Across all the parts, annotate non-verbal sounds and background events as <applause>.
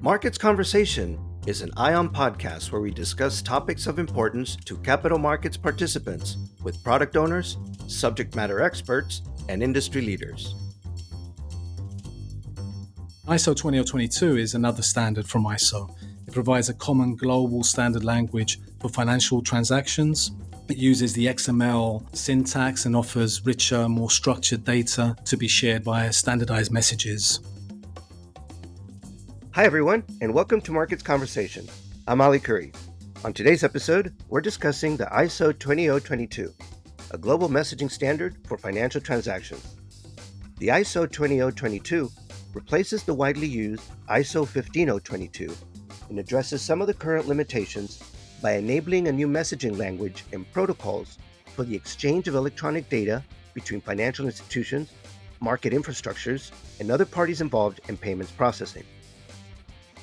Markets Conversation is an ION podcast where we discuss topics of importance to capital markets participants with product owners, subject matter experts, and industry leaders. ISO 20022 is another standard from ISO. It provides a common global standard language for financial transactions. It uses the XML syntax and offers richer, more structured data to be shared via standardized messages. Hi, everyone, and welcome to Markets Conversation. I'm Ali Curry. On today's episode, we're discussing the ISO 20022, a global messaging standard for financial transactions. The ISO 20022 replaces the widely used ISO 15022 and addresses some of the current limitations by enabling a new messaging language and protocols for the exchange of electronic data between financial institutions, market infrastructures, and other parties involved in payments processing.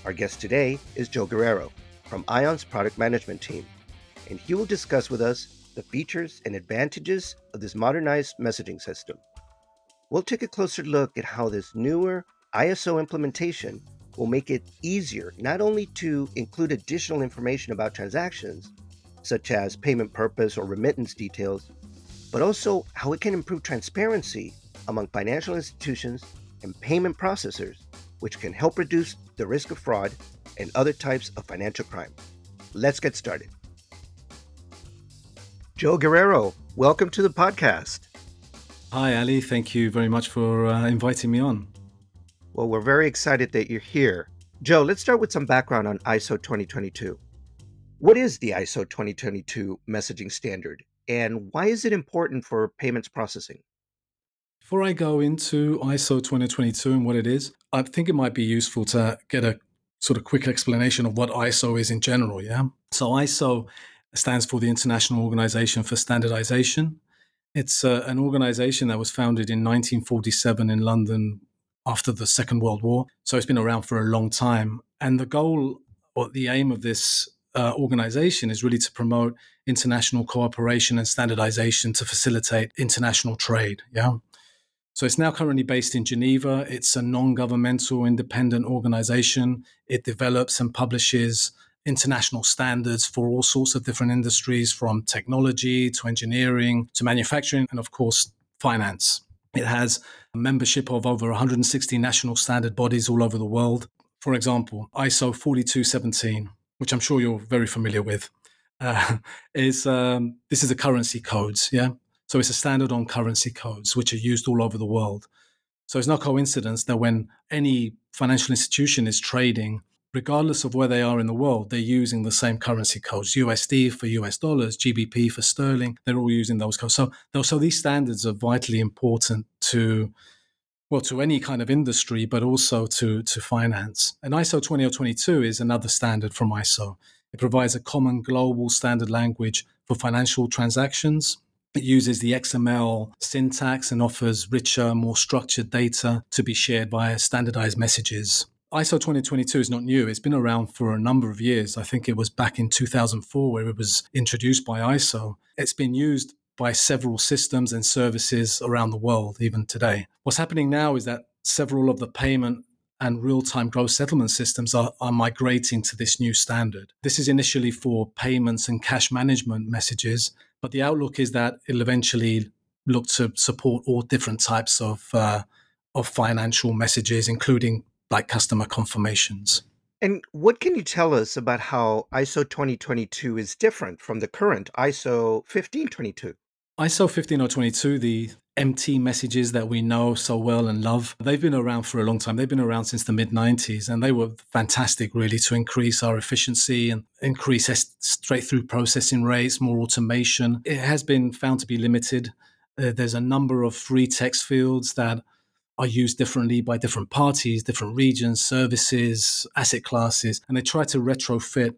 Our guest today is Joe Guerrero from ION's product management team, and he will discuss with us the features and advantages of this modernized messaging system. We'll take a closer look at how this newer ISO implementation will make it easier not only to include additional information about transactions, such as payment purpose or remittance details, but also how it can improve transparency among financial institutions and payment processors which can help reduce the risk of fraud and other types of financial crime. Let's get started. Joe Guerrero, welcome to the podcast. Hi, Ali. Thank you very much for uh, inviting me on. Well, we're very excited that you're here. Joe, let's start with some background on ISO 2022. What is the ISO 2022 messaging standard, and why is it important for payments processing? Before I go into ISO 2022 and what it is, I think it might be useful to get a sort of quick explanation of what ISO is in general. Yeah. So ISO stands for the International Organization for Standardization. It's uh, an organization that was founded in 1947 in London after the Second World War. So it's been around for a long time. And the goal or the aim of this uh, organization is really to promote international cooperation and standardization to facilitate international trade. Yeah. So it's now currently based in Geneva. It's a non governmental independent organization. It develops and publishes international standards for all sorts of different industries from technology to engineering to manufacturing and, of course, finance. It has a membership of over 160 national standard bodies all over the world. For example, ISO 4217, which I'm sure you're very familiar with, uh, <laughs> is um, this is a currency codes. Yeah, so it's a standard on currency codes, which are used all over the world. So it's no coincidence that when any financial institution is trading, regardless of where they are in the world, they're using the same currency codes USD for US dollars, GBP for sterling. They're all using those codes. So, so these standards are vitally important to. Well, to any kind of industry, but also to, to finance. And ISO 20022 is another standard from ISO. It provides a common global standard language for financial transactions it uses the XML syntax and offers richer, more structured data to be shared via standardized messages. ISO 2022 is not new. It's been around for a number of years. I think it was back in 2004 where it was introduced by ISO. It's been used by several systems and services around the world, even today. What's happening now is that several of the payment and real time gross settlement systems are, are migrating to this new standard. This is initially for payments and cash management messages, but the outlook is that it'll eventually look to support all different types of uh, of financial messages, including like customer confirmations. And what can you tell us about how ISO 2022 is different from the current ISO 1522? ISO 15022, the MT messages that we know so well and love. They've been around for a long time. They've been around since the mid 90s, and they were fantastic, really, to increase our efficiency and increase straight through processing rates, more automation. It has been found to be limited. Uh, there's a number of free text fields that are used differently by different parties, different regions, services, asset classes, and they try to retrofit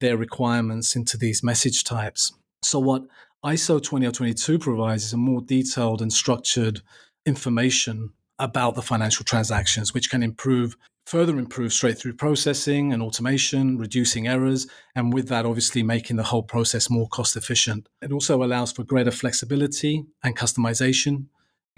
their requirements into these message types. So, what ISO 20022 provides a more detailed and structured information about the financial transactions, which can improve, further improve straight through processing and automation, reducing errors, and with that, obviously making the whole process more cost efficient. It also allows for greater flexibility and customization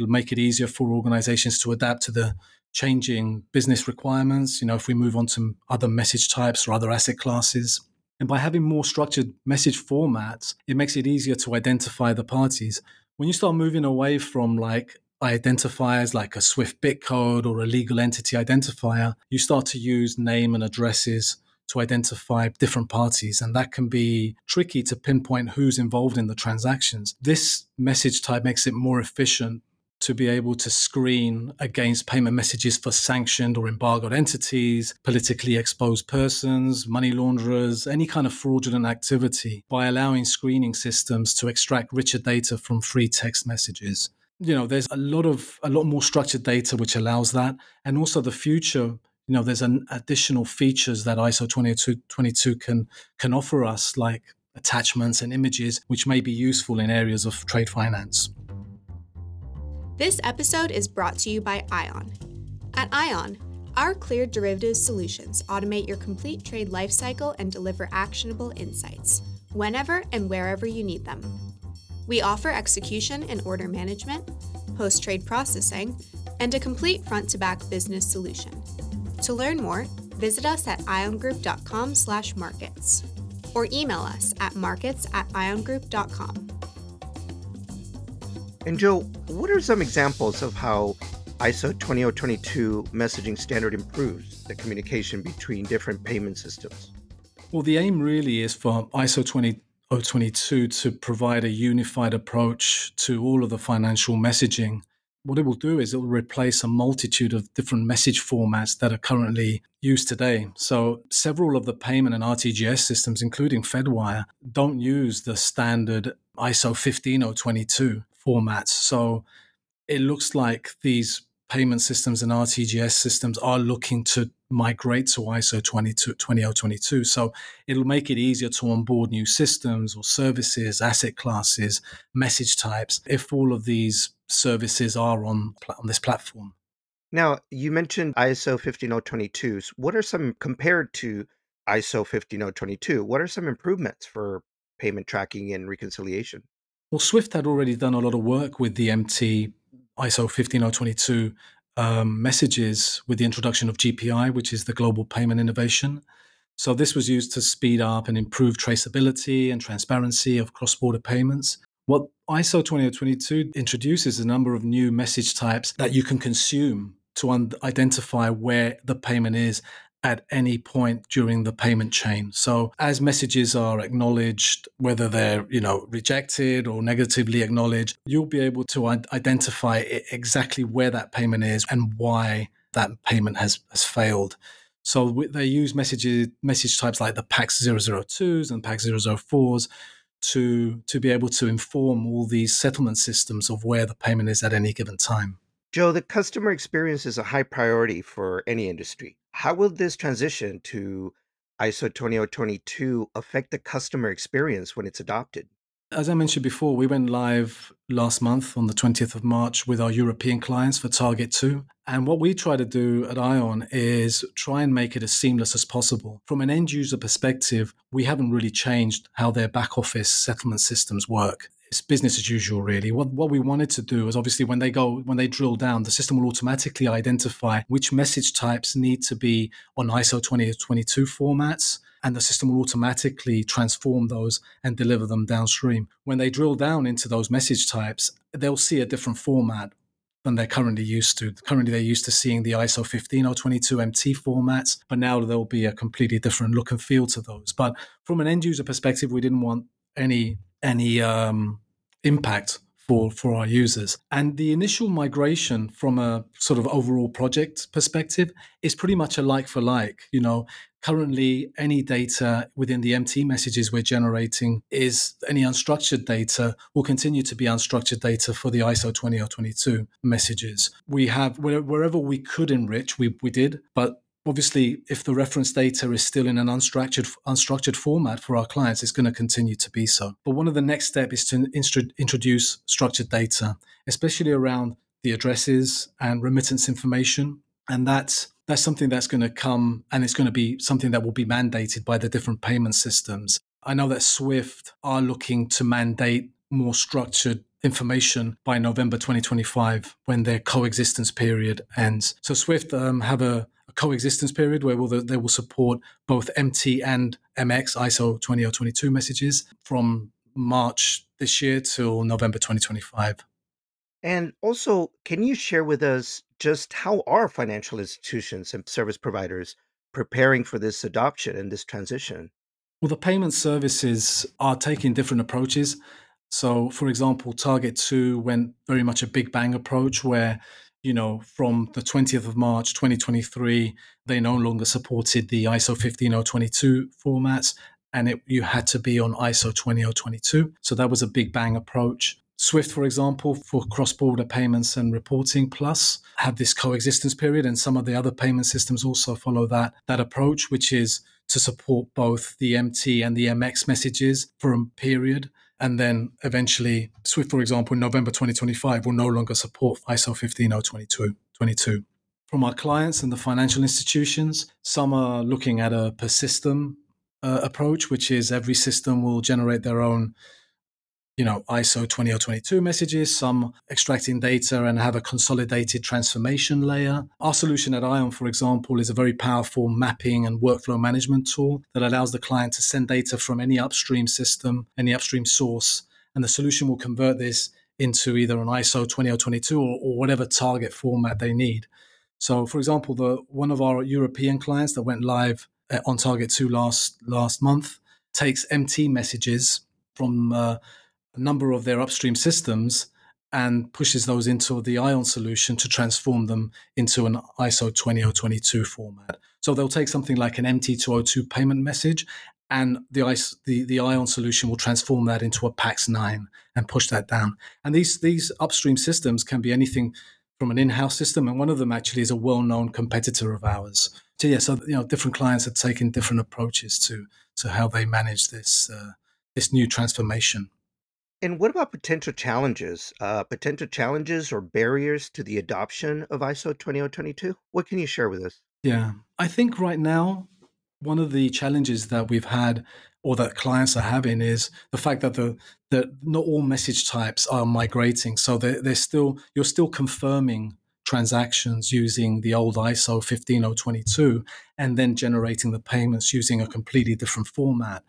It'll make it easier for organizations to adapt to the changing business requirements. You know, if we move on to other message types or other asset classes. And by having more structured message formats, it makes it easier to identify the parties. When you start moving away from like identifiers like a Swift BIC code or a legal entity identifier, you start to use name and addresses to identify different parties. And that can be tricky to pinpoint who's involved in the transactions. This message type makes it more efficient to be able to screen against payment messages for sanctioned or embargoed entities, politically exposed persons, money launderers, any kind of fraudulent activity by allowing screening systems to extract richer data from free text messages. You know, there's a lot of a lot more structured data which allows that. And also the future you know, there's an additional features that ISO 2222 can can offer us, like attachments and images, which may be useful in areas of trade finance. This episode is brought to you by ION. At ION, our clear derivatives solutions automate your complete trade lifecycle and deliver actionable insights whenever and wherever you need them. We offer execution and order management, post trade processing, and a complete front to back business solution to learn more, visit us at iongroup.com/markets or email us at markets at iongroup.com. And Joe, what are some examples of how ISO 20022 messaging standard improves the communication between different payment systems? Well, the aim really is for ISO 20022 to provide a unified approach to all of the financial messaging what it will do is it will replace a multitude of different message formats that are currently used today. So, several of the payment and RTGS systems, including Fedwire, don't use the standard ISO 15022 formats. So, it looks like these payment systems and RTGS systems are looking to migrate to ISO 22, 20022. So it'll make it easier to onboard new systems or services, asset classes, message types, if all of these services are on, on this platform. Now, you mentioned ISO 15022. What are some, compared to ISO 15022, what are some improvements for payment tracking and reconciliation? Well, Swift had already done a lot of work with the MT ISO 15022 um, messages with the introduction of GPI, which is the Global Payment Innovation. So, this was used to speed up and improve traceability and transparency of cross border payments. What ISO 20022 introduces a number of new message types that you can consume to un- identify where the payment is at any point during the payment chain. So as messages are acknowledged, whether they're, you know, rejected or negatively acknowledged, you'll be able to identify exactly where that payment is and why that payment has, has failed. So they use messages, message types like the pacs 002s and pacs 004s to, to be able to inform all these settlement systems of where the payment is at any given time. Joe, the customer experience is a high priority for any industry. How will this transition to ISO 20022 affect the customer experience when it's adopted? As I mentioned before, we went live last month on the 20th of March with our European clients for Target 2. And what we try to do at ION is try and make it as seamless as possible. From an end user perspective, we haven't really changed how their back office settlement systems work it's business as usual really what what we wanted to do is obviously when they go when they drill down the system will automatically identify which message types need to be on ISO 2022 formats and the system will automatically transform those and deliver them downstream when they drill down into those message types they'll see a different format than they're currently used to. Currently, they're used to seeing the ISO 15022 MT formats, but now there'll be a completely different look and feel to those. But from an end user perspective, we didn't want any any um, impact for for our users. And the initial migration from a sort of overall project perspective is pretty much a like for like. You know, currently any data within the MT messages we're generating is any unstructured data will continue to be unstructured data for the ISO 20022 messages. We have wherever we could enrich, we we did, but obviously if the reference data is still in an unstructured unstructured format for our clients it's going to continue to be so. But one of the next steps is to introduce structured data especially around the addresses and remittance information. And that's that's something that's going to come and it's going to be something that will be mandated by the different payment systems. I know that swift are looking to mandate more structured information by November 2025 when their coexistence period ends. So Swift um, have a, a, coexistence period where will they will support both MT and MX ISO 20022 messages from March this year till November 2025. And also, can you share with us just how are financial institutions and service providers preparing for this adoption and this transition? Well, the payment services are taking different approaches. So, for example, Target 2 went very much a big bang approach where, you know, from the 20th of March 2023, they no longer supported the ISO 15022 formats and it, you had to be on ISO 20022. So that was a big bang approach. Swift, for example, for cross border payments and reporting plus had this coexistence period, and some of the other payment systems also follow that, that approach, which is to support both the MT and the MX messages for a period. And then eventually, Swift, for example, in November 2025, will no longer support ISO 15022. From our clients and the financial institutions, some are looking at a per system uh, approach, which is every system will generate their own you know, ISO 20022 messages, some extracting data and have a consolidated transformation layer. Our solution at Ion, for example, is a very powerful mapping and workflow management tool that allows the client to send data from any upstream system, any upstream source, and the solution will convert this into either an ISO 20022 or, or whatever target format they need. So, for example, the one of our European clients that went live uh, on Target 2 last last month takes MT messages from uh, a number of their upstream systems and pushes those into the Ion solution to transform them into an ISO 20022 format. So they'll take something like an MT202 payment message, and the, the, the Ion solution will transform that into a PAX9 and push that down. And these, these upstream systems can be anything from an in-house system, and one of them actually is a well-known competitor of ours. So yeah, so you know, different clients are taking different approaches to to how they manage this uh, this new transformation. And what about potential challenges? Uh, potential challenges or barriers to the adoption of ISO 20022? What can you share with us? Yeah, I think right now, one of the challenges that we've had or that clients are having is the fact that the that not all message types are migrating. So they're, they're still you're still confirming transactions using the old ISO 15022 and then generating the payments using a completely different format.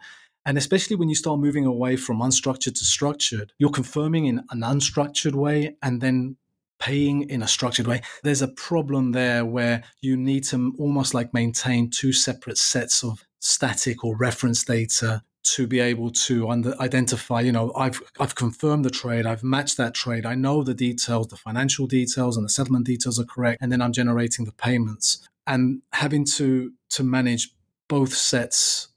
And especially when you start moving away from unstructured to structured, you're confirming in an unstructured way and then paying in a structured way. There's a problem there where you need to almost like maintain two separate sets of static or reference data to be able to under, identify, you know, I've I've confirmed the trade, I've matched that trade, I know the details, the financial details and the settlement details are correct, and then I'm generating the payments. And having to to manage both sets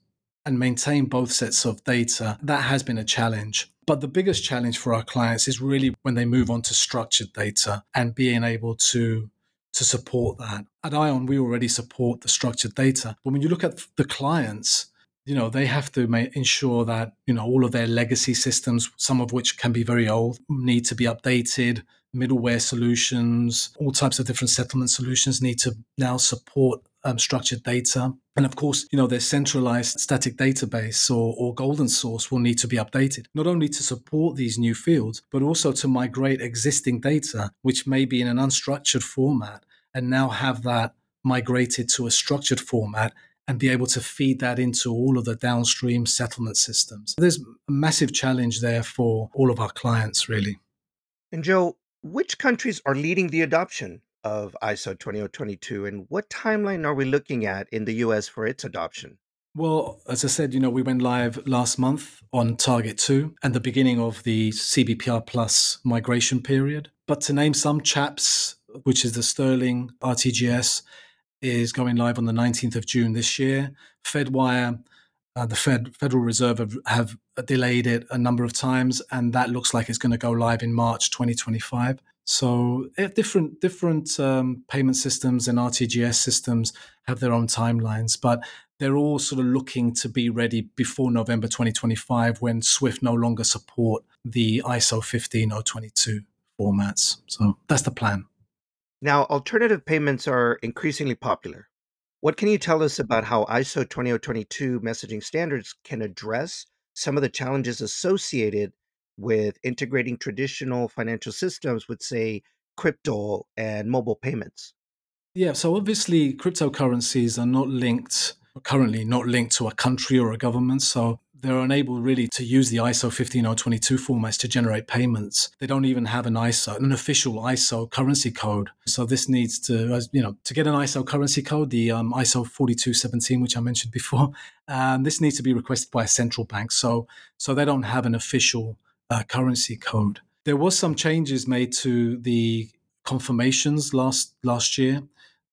and maintain both sets of data, that has been a challenge. But the biggest challenge for our clients is really when they move on to structured data and being able to to support that. At Ion, we already support the structured data. But when you look at the clients, you know, they have to make, ensure that, you know, all of their legacy systems, some of which can be very old, need to be updated. Middleware solutions, all types of different settlement solutions need to now support um, structured data. And of course, you know, their centralized static database or, or golden source will need to be updated, not only to support these new fields, but also to migrate existing data, which may be in an unstructured format, and now have that migrated to a structured format and be able to feed that into all of the downstream settlement systems. There's a massive challenge there for all of our clients, really. And Joe, which countries are leading the adoption of ISO 20022, and what timeline are we looking at in the US for its adoption? Well, as I said, you know, we went live last month on Target 2 and the beginning of the CBPR Plus migration period. But to name some CHAPS, which is the Sterling RTGS, is going live on the 19th of June this year. Fedwire, uh, the Fed Federal Reserve have, have, delayed it a number of times, and that looks like it's going to go live in March 2025. So eh, different different um, payment systems and RTGS systems have their own timelines, but they're all sort of looking to be ready before November 2025 when Swift no longer support the ISO 15022 formats. So that's the plan. Now, alternative payments are increasingly popular. What can you tell us about how ISO 20022 messaging standards can address some of the challenges associated with integrating traditional financial systems with, say, crypto and mobile payments? Yeah, so obviously cryptocurrencies are not linked currently not linked to a country or a government. So they're unable really to use the ISO 15022 formats to generate payments. They don't even have an ISO, an official ISO currency code. So this needs to, you know, to get an ISO currency code, the um, ISO 4217, which I mentioned <laughs> before, um, this needs to be requested by a central bank. So, so they don't have an official uh, currency code. There was some changes made to the confirmations last last year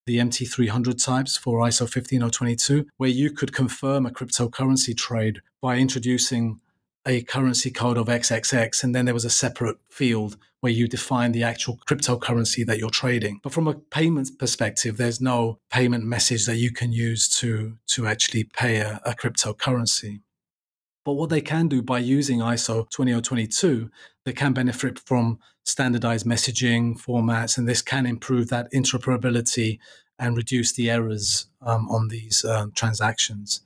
the MT300 types for ISO 15022, where you could confirm a cryptocurrency trade by introducing a currency code of XXX, and then there was a separate field where you define the actual cryptocurrency that you're trading. But from a payment perspective, there's no payment message that you can use to, to actually pay a, a cryptocurrency. But what they can do by using ISO 20022, they can benefit from standardized messaging formats, and this can improve that interoperability and reduce the errors um, on these um, transactions.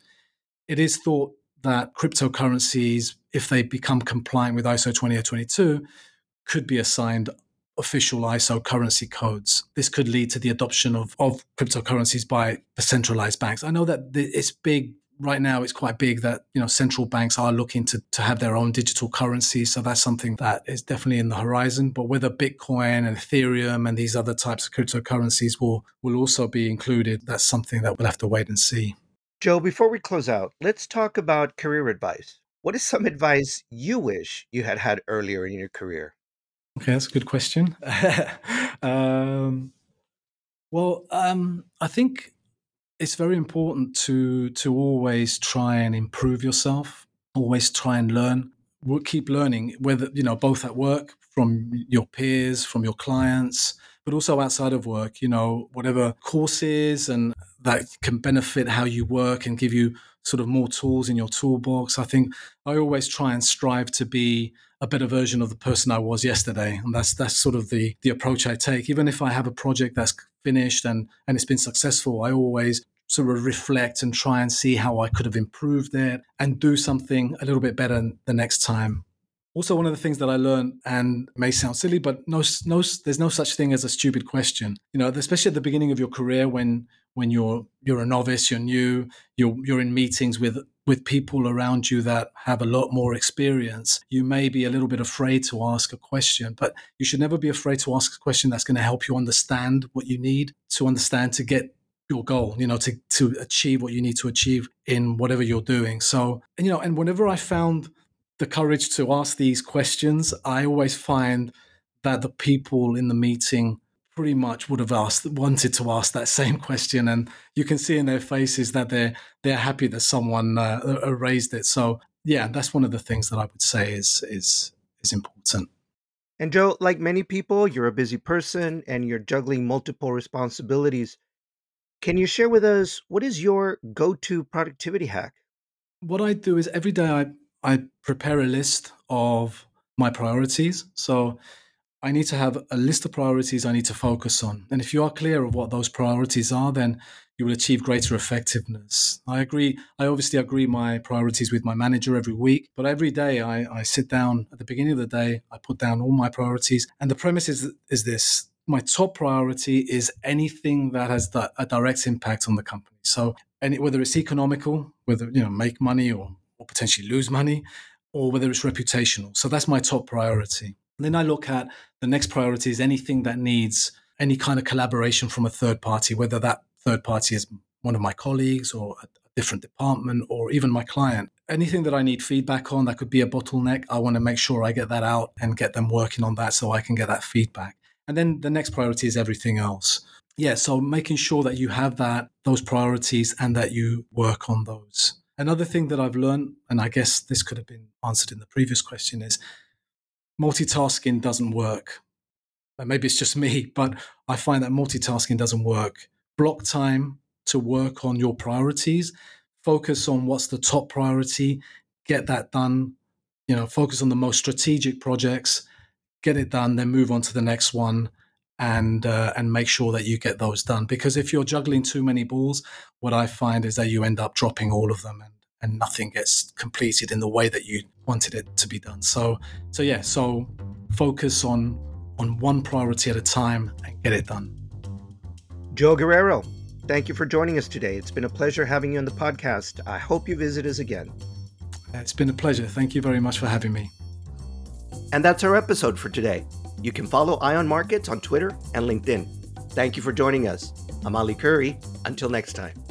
It is thought that cryptocurrencies, if they become compliant with ISO 20022, could be assigned official ISO currency codes. This could lead to the adoption of, of cryptocurrencies by the centralized banks. I know that it's big right now it's quite big that you know central banks are looking to, to have their own digital currency. So that's something that is definitely in the horizon. But whether bitcoin and ethereum and these other types of cryptocurrencies will will also be included that's something that we'll have to wait and see. Joe before we close out let's talk about career advice. What is some advice you wish you had had earlier in your career? Okay that's a good question. <laughs> Um, well um, i think it's very important to to always try and improve yourself always try and learn. We'll keep learning whether you know both at work from your peers from your clients but also outside of work you know whatever courses and that can benefit how you work and give you sort of more tools in your toolbox. I think i always try and strive to be a better version of the person i was yesterday and that's that's sort of the the approach i take even if i have a project that's finished and and it's been successful, I always sort of reflect and try and see how I could have improved it and do something a little bit better the next time. Also, one of the things that I learned, and may sound silly, but no, no, there's no such thing as a stupid question. You know, especially at the beginning of your career, when when you're you're a novice, you're new, you're you're in meetings with with people around you that have a lot more experience, you may be a little bit afraid to ask a question, but you should never be afraid to ask a question that's going to help you understand what you need to understand to get your goal, you know, to to achieve what you need to achieve in whatever you're doing. So, and, you know, and whenever I found the courage to ask these questions, I always find that the people in the meeting pretty much would have asked wanted to ask that same <laughs> question and you can see in their faces that they're they're happy that someone uh, raised it. So yeah that's one of the things that i would say is is is important. And joe like many people you're a busy person and you're juggling multiple responsibilities. Can you share with us what is your go-to productivity hack? What i do is every day i i prepare a list of my priorities. So I need to have a list of priorities I need to focus on. And if you are clear of what those priorities are, then you will achieve greater effectiveness. I agree. I obviously agree my priorities with my manager every week, but every day I, I sit down at the beginning of the day, I put down all my priorities. And the premise is, is this my top priority is anything that has a direct impact on the company. So, any, whether it's economical, whether you know make money or, or potentially lose money, or whether it's reputational. So that's my top priority. Then I look at the next priority is anything that needs any kind of collaboration from a third party, whether that third party is one of my colleagues or a different department or even my client. Anything that I need feedback on that could be a bottleneck, I want to make sure I get that out and get them working on that so I can get that feedback. And then the next priority is everything else. Yeah, so making sure that you have that those priorities and that you work on those. Another thing that I've learned, and I guess this could have been answered in the previous question, is multitasking doesn't work. Maybe it's just me, <laughs> but I find that multitasking doesn't work. Block time to work on your priorities, focus on what's the top priority, get that done. You know, focus on the most strategic projects, get it done, then move on to the next one, and uh, and make sure that you get those done. Because if you're juggling too many balls, what I find is that you end up dropping all of them, and and nothing gets completed in the way that you wanted it to be done. So, so yeah, so focus on on one priority at a time and get it done. Joe Guerrero, thank you for joining us today. It's been a pleasure having you on the podcast. I hope you visit us again. It's been a pleasure. Thank you very much for having me. And that's our episode for today. You can follow Ion Markets on Twitter and LinkedIn. Thank you for joining us. I'm Ali Curry. Until next time.